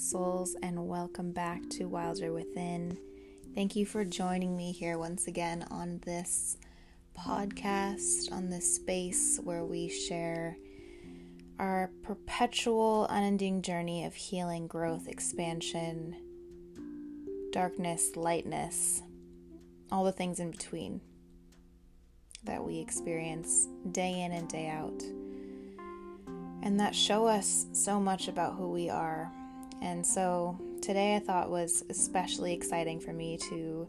souls, and welcome back to Wilder Within. Thank you for joining me here once again on this podcast, on this space where we share our perpetual, unending journey of healing, growth, expansion, darkness, lightness, all the things in between that we experience day in and day out and that show us so much about who we are. And so today I thought was especially exciting for me to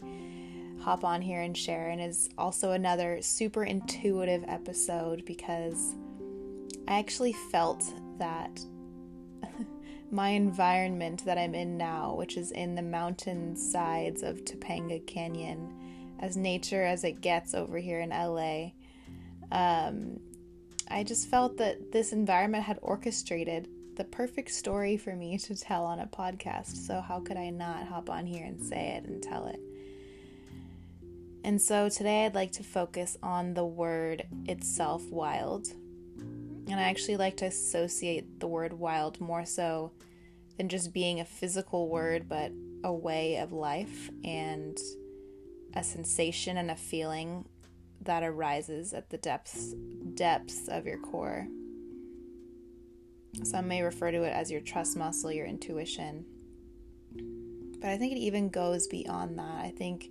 hop on here and share, and is also another super intuitive episode because I actually felt that my environment that I'm in now, which is in the mountain sides of Topanga Canyon, as nature as it gets over here in LA, um, I just felt that this environment had orchestrated the perfect story for me to tell on a podcast. So, how could I not hop on here and say it and tell it? And so, today I'd like to focus on the word itself, wild. And I actually like to associate the word wild more so than just being a physical word, but a way of life and a sensation and a feeling that arises at the depths depths of your core. Some may refer to it as your trust muscle, your intuition. But I think it even goes beyond that. I think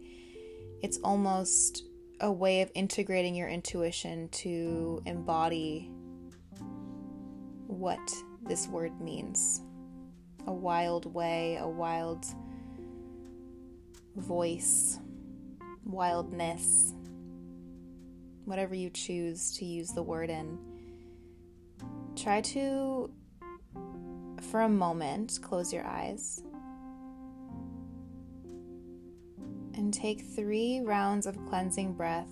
it's almost a way of integrating your intuition to embody what this word means. A wild way, a wild voice, wildness, whatever you choose to use the word in, try to, for a moment, close your eyes and take three rounds of cleansing breath,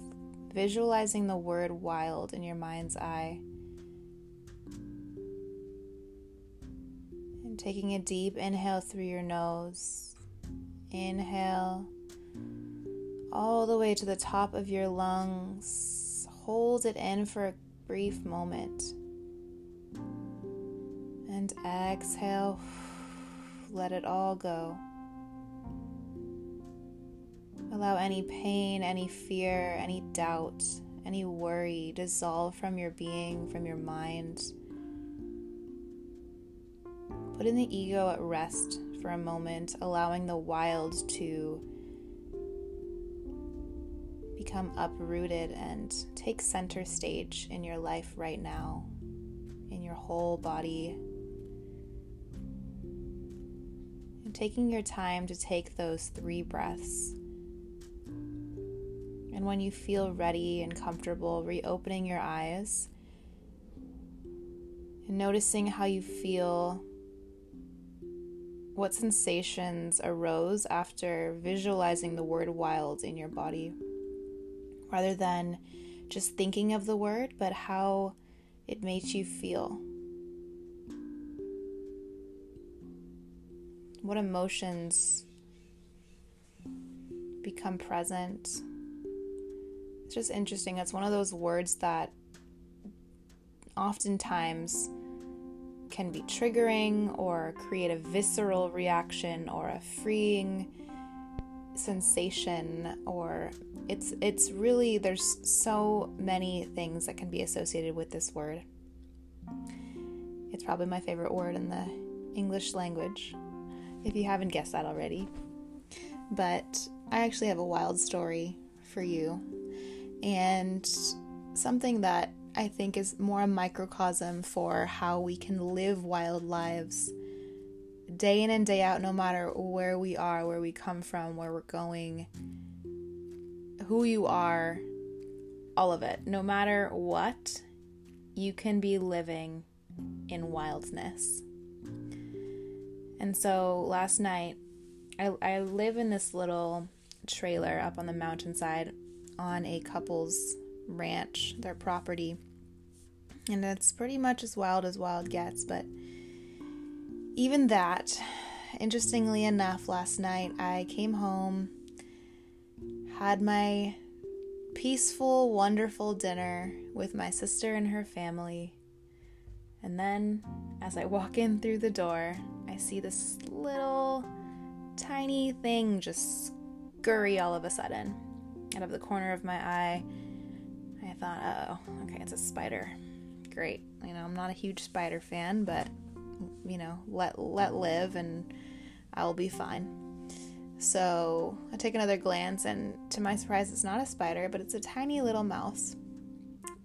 visualizing the word wild in your mind's eye. And taking a deep inhale through your nose. Inhale all the way to the top of your lungs hold it in for a brief moment. And exhale, let it all go. Allow any pain, any fear, any doubt, any worry dissolve from your being, from your mind. Putting the ego at rest for a moment, allowing the wild to become uprooted and take center stage in your life right now, in your whole body. Taking your time to take those three breaths. And when you feel ready and comfortable, reopening your eyes and noticing how you feel, what sensations arose after visualizing the word wild in your body rather than just thinking of the word, but how it makes you feel. What emotions become present. It's just interesting. It's one of those words that oftentimes can be triggering or create a visceral reaction or a freeing sensation or it's it's really there's so many things that can be associated with this word. It's probably my favorite word in the English language, if you haven't guessed that already. But I actually have a wild story for you, and something that I think is more a microcosm for how we can live wild lives day in and day out, no matter where we are, where we come from, where we're going, who you are, all of it. No matter what, you can be living in wildness. And so last night, I, I live in this little trailer up on the mountainside on a couple's ranch, their property. And it's pretty much as wild as wild gets, but even that, interestingly enough, last night I came home, had my peaceful, wonderful dinner with my sister and her family. And then, as I walk in through the door, I see this little tiny thing just scurry all of a sudden out of the corner of my eye. I thought, oh, okay, it's a spider. Great. You know, I'm not a huge spider fan, but you know, let let live and I'll be fine. So I take another glance, and to my surprise, it's not a spider, but it's a tiny little mouse.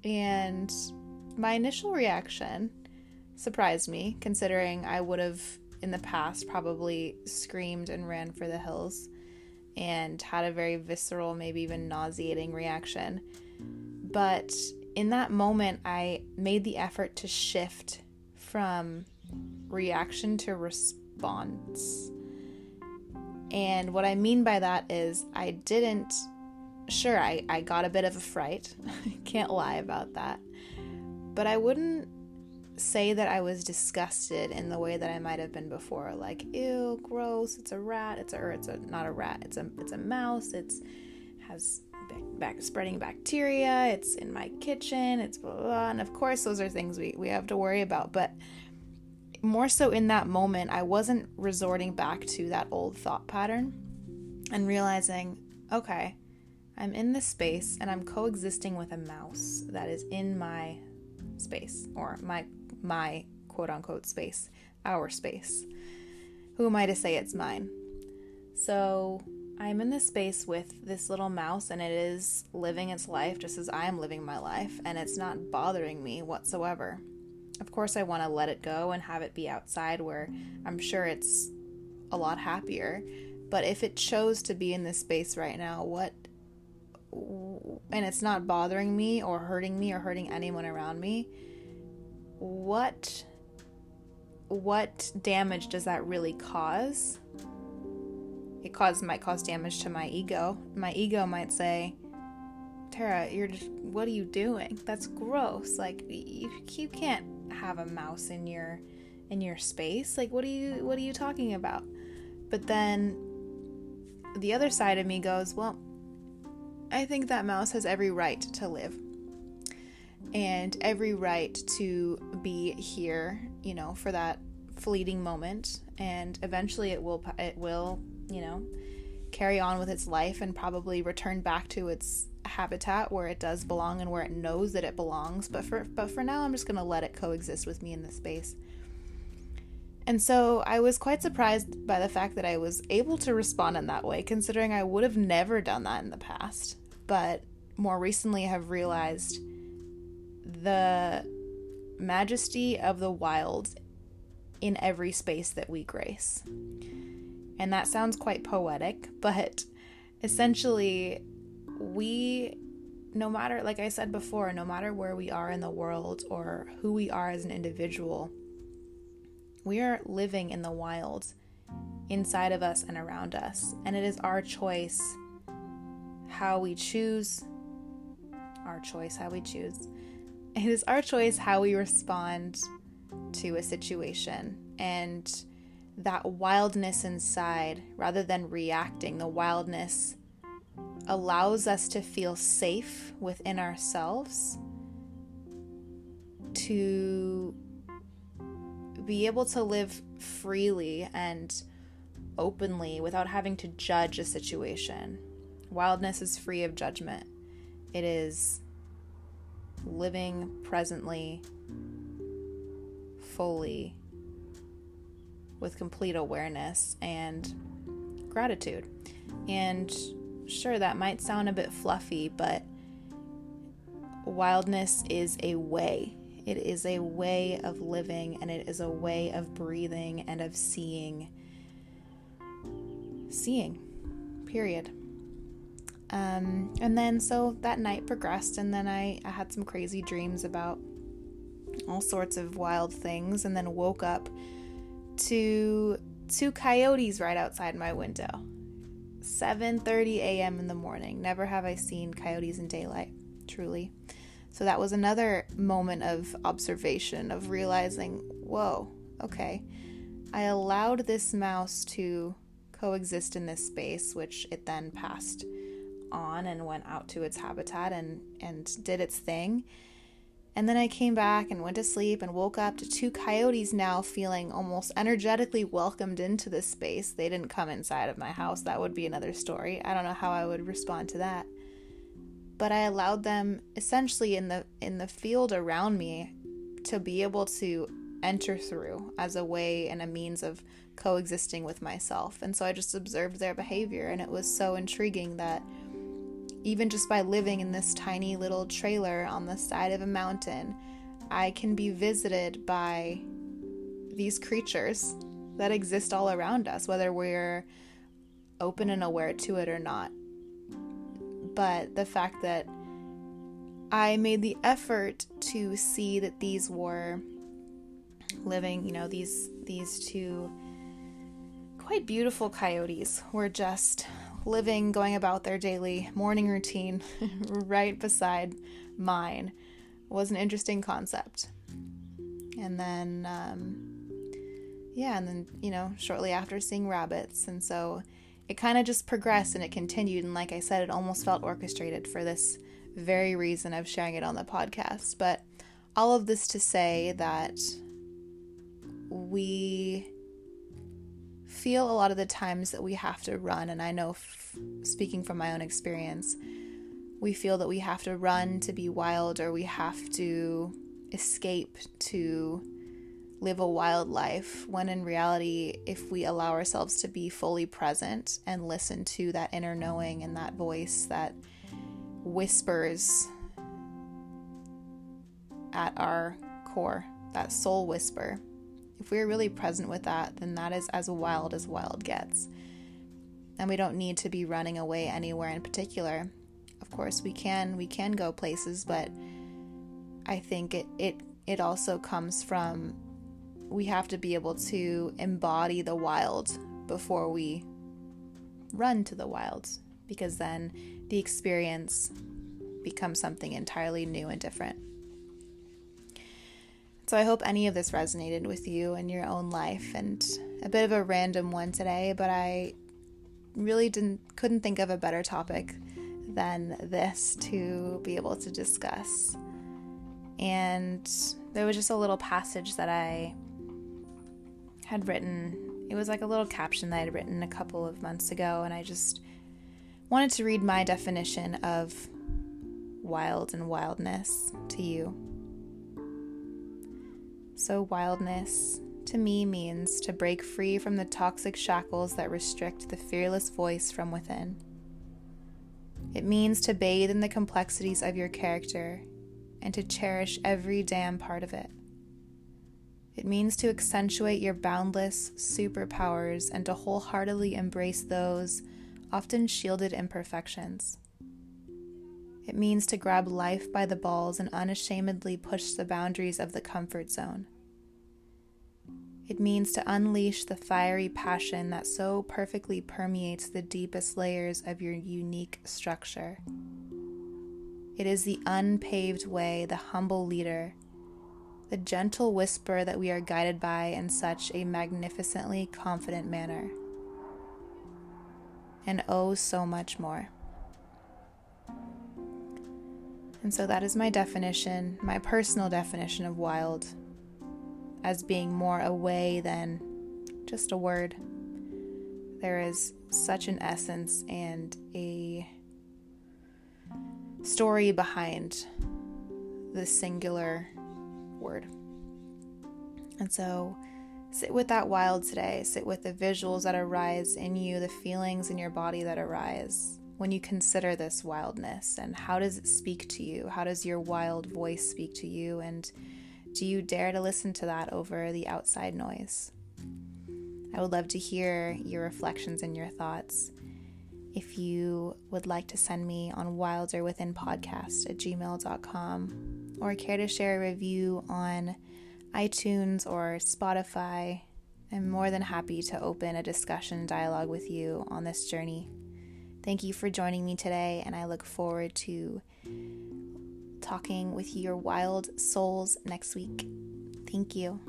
And my initial reaction surprised me, considering I would have in the past probably screamed and ran for the hills and had a very visceral, maybe even nauseating reaction. But in that moment, I made the effort to shift from reaction to response. And what I mean by that is, I didn't, sure, I, I got a bit of a fright. Can't lie about that. But I wouldn't say that I was disgusted in the way that I might have been before. Like, ew, gross, it's a rat, it's a, or it's a, not a rat, it's a, it's a mouse, it's, has back, spreading bacteria, it's in my kitchen, it's blah, blah, blah. And of course, those are things we, we have to worry about. But more so in that moment, I wasn't resorting back to that old thought pattern and realizing, okay, I'm in this space and I'm coexisting with a mouse that is in my space or my my quote unquote space, our space. Who am I to say it's mine? So I'm in this space with this little mouse and it is living its life just as I am living my life, and it's not bothering me whatsoever. Of course, I want to let it go and have it be outside where I'm sure it's a lot happier. But if it chose to be in this space right now, what and it's not bothering me or hurting me or hurting anyone around me, what what damage does that really cause? It cause might cause damage to my ego. My ego might say, "Tara, you're just what are you doing? That's gross. Like you you can't have a mouse in your in your space. Like what are you what are you talking about?" But then the other side of me goes, "Well, I think that mouse has every right to live and every right to be here, you know, for that fleeting moment and eventually it will it will, you know, carry on with its life and probably return back to its habitat where it does belong and where it knows that it belongs, but for but for now I'm just going to let it coexist with me in this space. And so I was quite surprised by the fact that I was able to respond in that way, considering I would have never done that in the past. But more recently, have realized the majesty of the wild in every space that we grace. And that sounds quite poetic, but essentially, we, no matter, like I said before, no matter where we are in the world or who we are as an individual, we are living in the wild inside of us and around us. And it is our choice how we choose, our choice how we choose it is our choice how we respond to a situation and that wildness inside, rather than reacting, the wildness allows us to feel safe within ourselves, to be able to live freely and openly without having to judge a situation. Wildness is free of judgment. It is living presently, fully, with complete awareness and gratitude. And sure, that might sound a bit fluffy, but wildness is a way. It is a way of living and it is a way of breathing and of seeing. Seeing, period. Um, and then so that night progressed, and then I, I had some crazy dreams about all sorts of wild things, and then woke up to two coyotes right outside my window. 7:30 a.m. in the morning. Never have I seen coyotes in daylight, truly. So that was another moment of observation of realizing, whoa, okay. I allowed this mouse to coexist in this space, which it then passed on and went out to its habitat and and did its thing And then I came back and went to sleep and woke up to two coyotes now feeling almost energetically welcomed into this space. They didn't come inside of my house. That would be another story. I don't know how I would respond to that. But I allowed them essentially in the in the field around me to be able to enter through as a way and a means of coexisting with myself. And so I just observed their behavior and it was so intriguing that even just by living in this tiny little trailer on the side of a mountain, I can be visited by these creatures that exist all around us, whether we're open and aware to it or not. But the fact that I made the effort to see that these were living, you know, these these two quite beautiful coyotes were just living, going about their daily morning routine right beside mine was an interesting concept. And then, um, yeah, and then, you know, shortly after seeing rabbits. And so it kind of just progressed and it continued. And like I said, it almost felt orchestrated for this very reason of sharing it on the podcast. But all of this to say that we feel a lot of the times that we have to run, and I know, f- speaking from my own experience, we feel that we have to run to be wild or we have to escape to live a wild life when in reality if we allow ourselves to be fully present and listen to that inner knowing and that voice that whispers at our core that soul whisper if we're really present with that, then that is as wild as wild gets. And we don't need to be running away anywhere in particular. Of course, we can we can go places, but I think it it it also comes from we have to be able to embody the wild before we run to the wild because then the experience becomes something entirely new and different. So I hope any of this resonated with you in your own life and a bit of a random one today, but I really didn't couldn't think of a better topic than this to be able to discuss. And there was just a little passage that I had written. It was like a little caption that I had written a couple of months ago, and I just wanted to read my definition of wild and wildness to you. So, wildness to me means to break free from the toxic shackles that restrict the fearless voice from within. It means to bathe in the complexities of your character and to cherish every damn part of it. It means to accentuate your boundless superpowers and to wholeheartedly embrace those often shielded imperfections. It means to grab life by the balls and unashamedly push the boundaries of the comfort zone. It means to unleash the fiery passion that so perfectly permeates the deepest layers of your unique structure. It is the unpaved way, the humble leader, the gentle whisper that we are guided by in such a magnificently confident manner. And oh, so much more. And so that is my definition, my personal definition of wild, as being more a way than just a word. There is such an essence and a story behind the singular word. And so sit with that wild today. Sit with the visuals that arise in you, the feelings in your body that arise when you consider this wildness and how does it speak to you? How does your wild voice speak to you? And do you dare to listen to that over the outside noise? I would love to hear your reflections and your thoughts. If you would like to send me on wilderwithinpodcast at gmail.com or care to share a review on iTunes or Spotify, I'm more than happy to open a discussion dialogue with you on this journey. Thank you for joining me today, and I look forward to talking with your wild souls next week. Thank you.